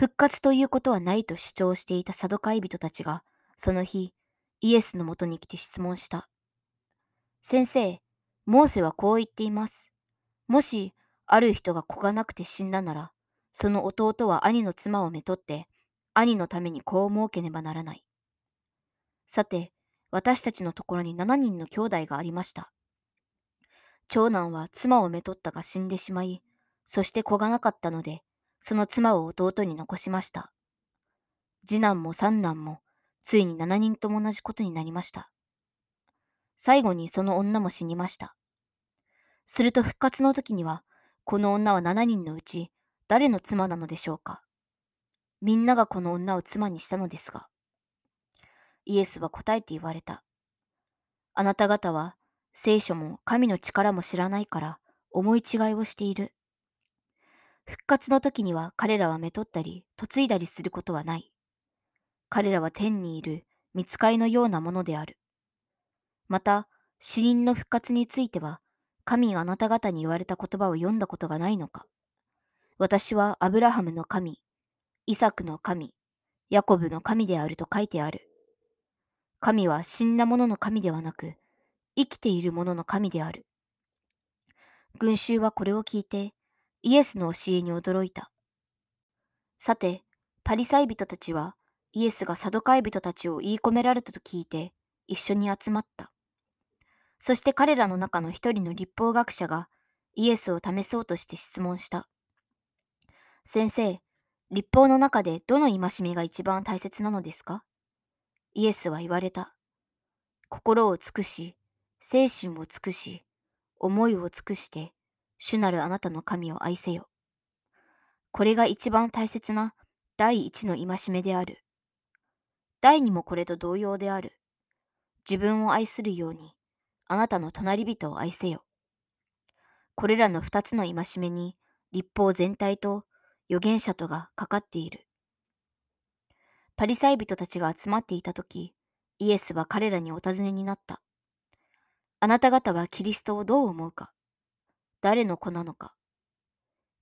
復活ということはないと主張していたサドカイ人たちが、その日、イエスのもとに来て質問した。先生、モーセはこう言っています。もし、ある人が子がなくて死んだなら、その弟は兄の妻をめとって、兄のために子を設けねばならない。さて、私たちのところに7人の兄弟がありました。長男は妻をめとったが死んでしまい、そして子がなかったので、その妻を弟に残しました。次男も三男も、ついに7人とも同じことになりました。最後にその女も死にました。すると復活の時には、この女は7人のうち誰の妻なのでしょうかみんながこの女を妻にしたのですが。イエスは答えて言われた。あなた方は聖書も神の力も知らないから思い違いをしている。復活の時には彼らはめとったり嫁いだりすることはない。彼らは天にいる見つかいのようなものである。また、死人の復活については、神があなた方に言われた言葉を読んだことがないのか。私はアブラハムの神、イサクの神、ヤコブの神であると書いてある。神は死んだ者の神ではなく、生きている者の神である。群衆はこれを聞いて、イエスの教えに驚いた。さて、パリサイ人たちは、イエスがサドカイ人たちを言い込められたと聞いて、一緒に集まった。そして彼らの中の一人の立法学者が、イエスを試そうとして質問した。先生、立法の中でどの戒めが一番大切なのですか？イエスは言われた。心を尽くし、精神を尽くし、思いを尽くして、主なるあなたの神を愛せよ。これが一番大切な第一の戒めである。第二もこれと同様である。自分を愛するように、あなたの隣人を愛せよ。これらの二つの戒めに、立法全体と預言者とがかかっている。パリサイ人たちが集まっていたとき、イエスは彼らにお尋ねになった。あなた方はキリストをどう思うか？誰の子なのか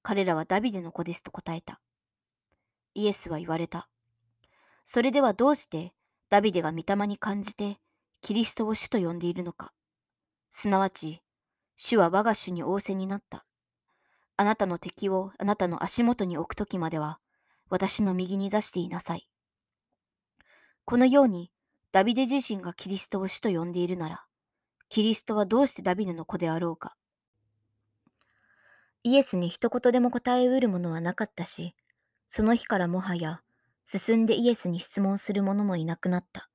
彼らはダビデの子ですと答えた。イエスは言われた。それではどうしてダビデが御霊に感じてキリストを主と呼んでいるのか。すなわち、主は我が主に仰せになった。あなたの敵をあなたの足元に置くときまでは、私の右に出していなさい。このように、ダビデ自身がキリストを主と呼んでいるなら、キリストはどうしてダビデの子であろうか。イエスに一言でも答えうるものはなかったし、その日からもはや進んでイエスに質問する者もいなくなった。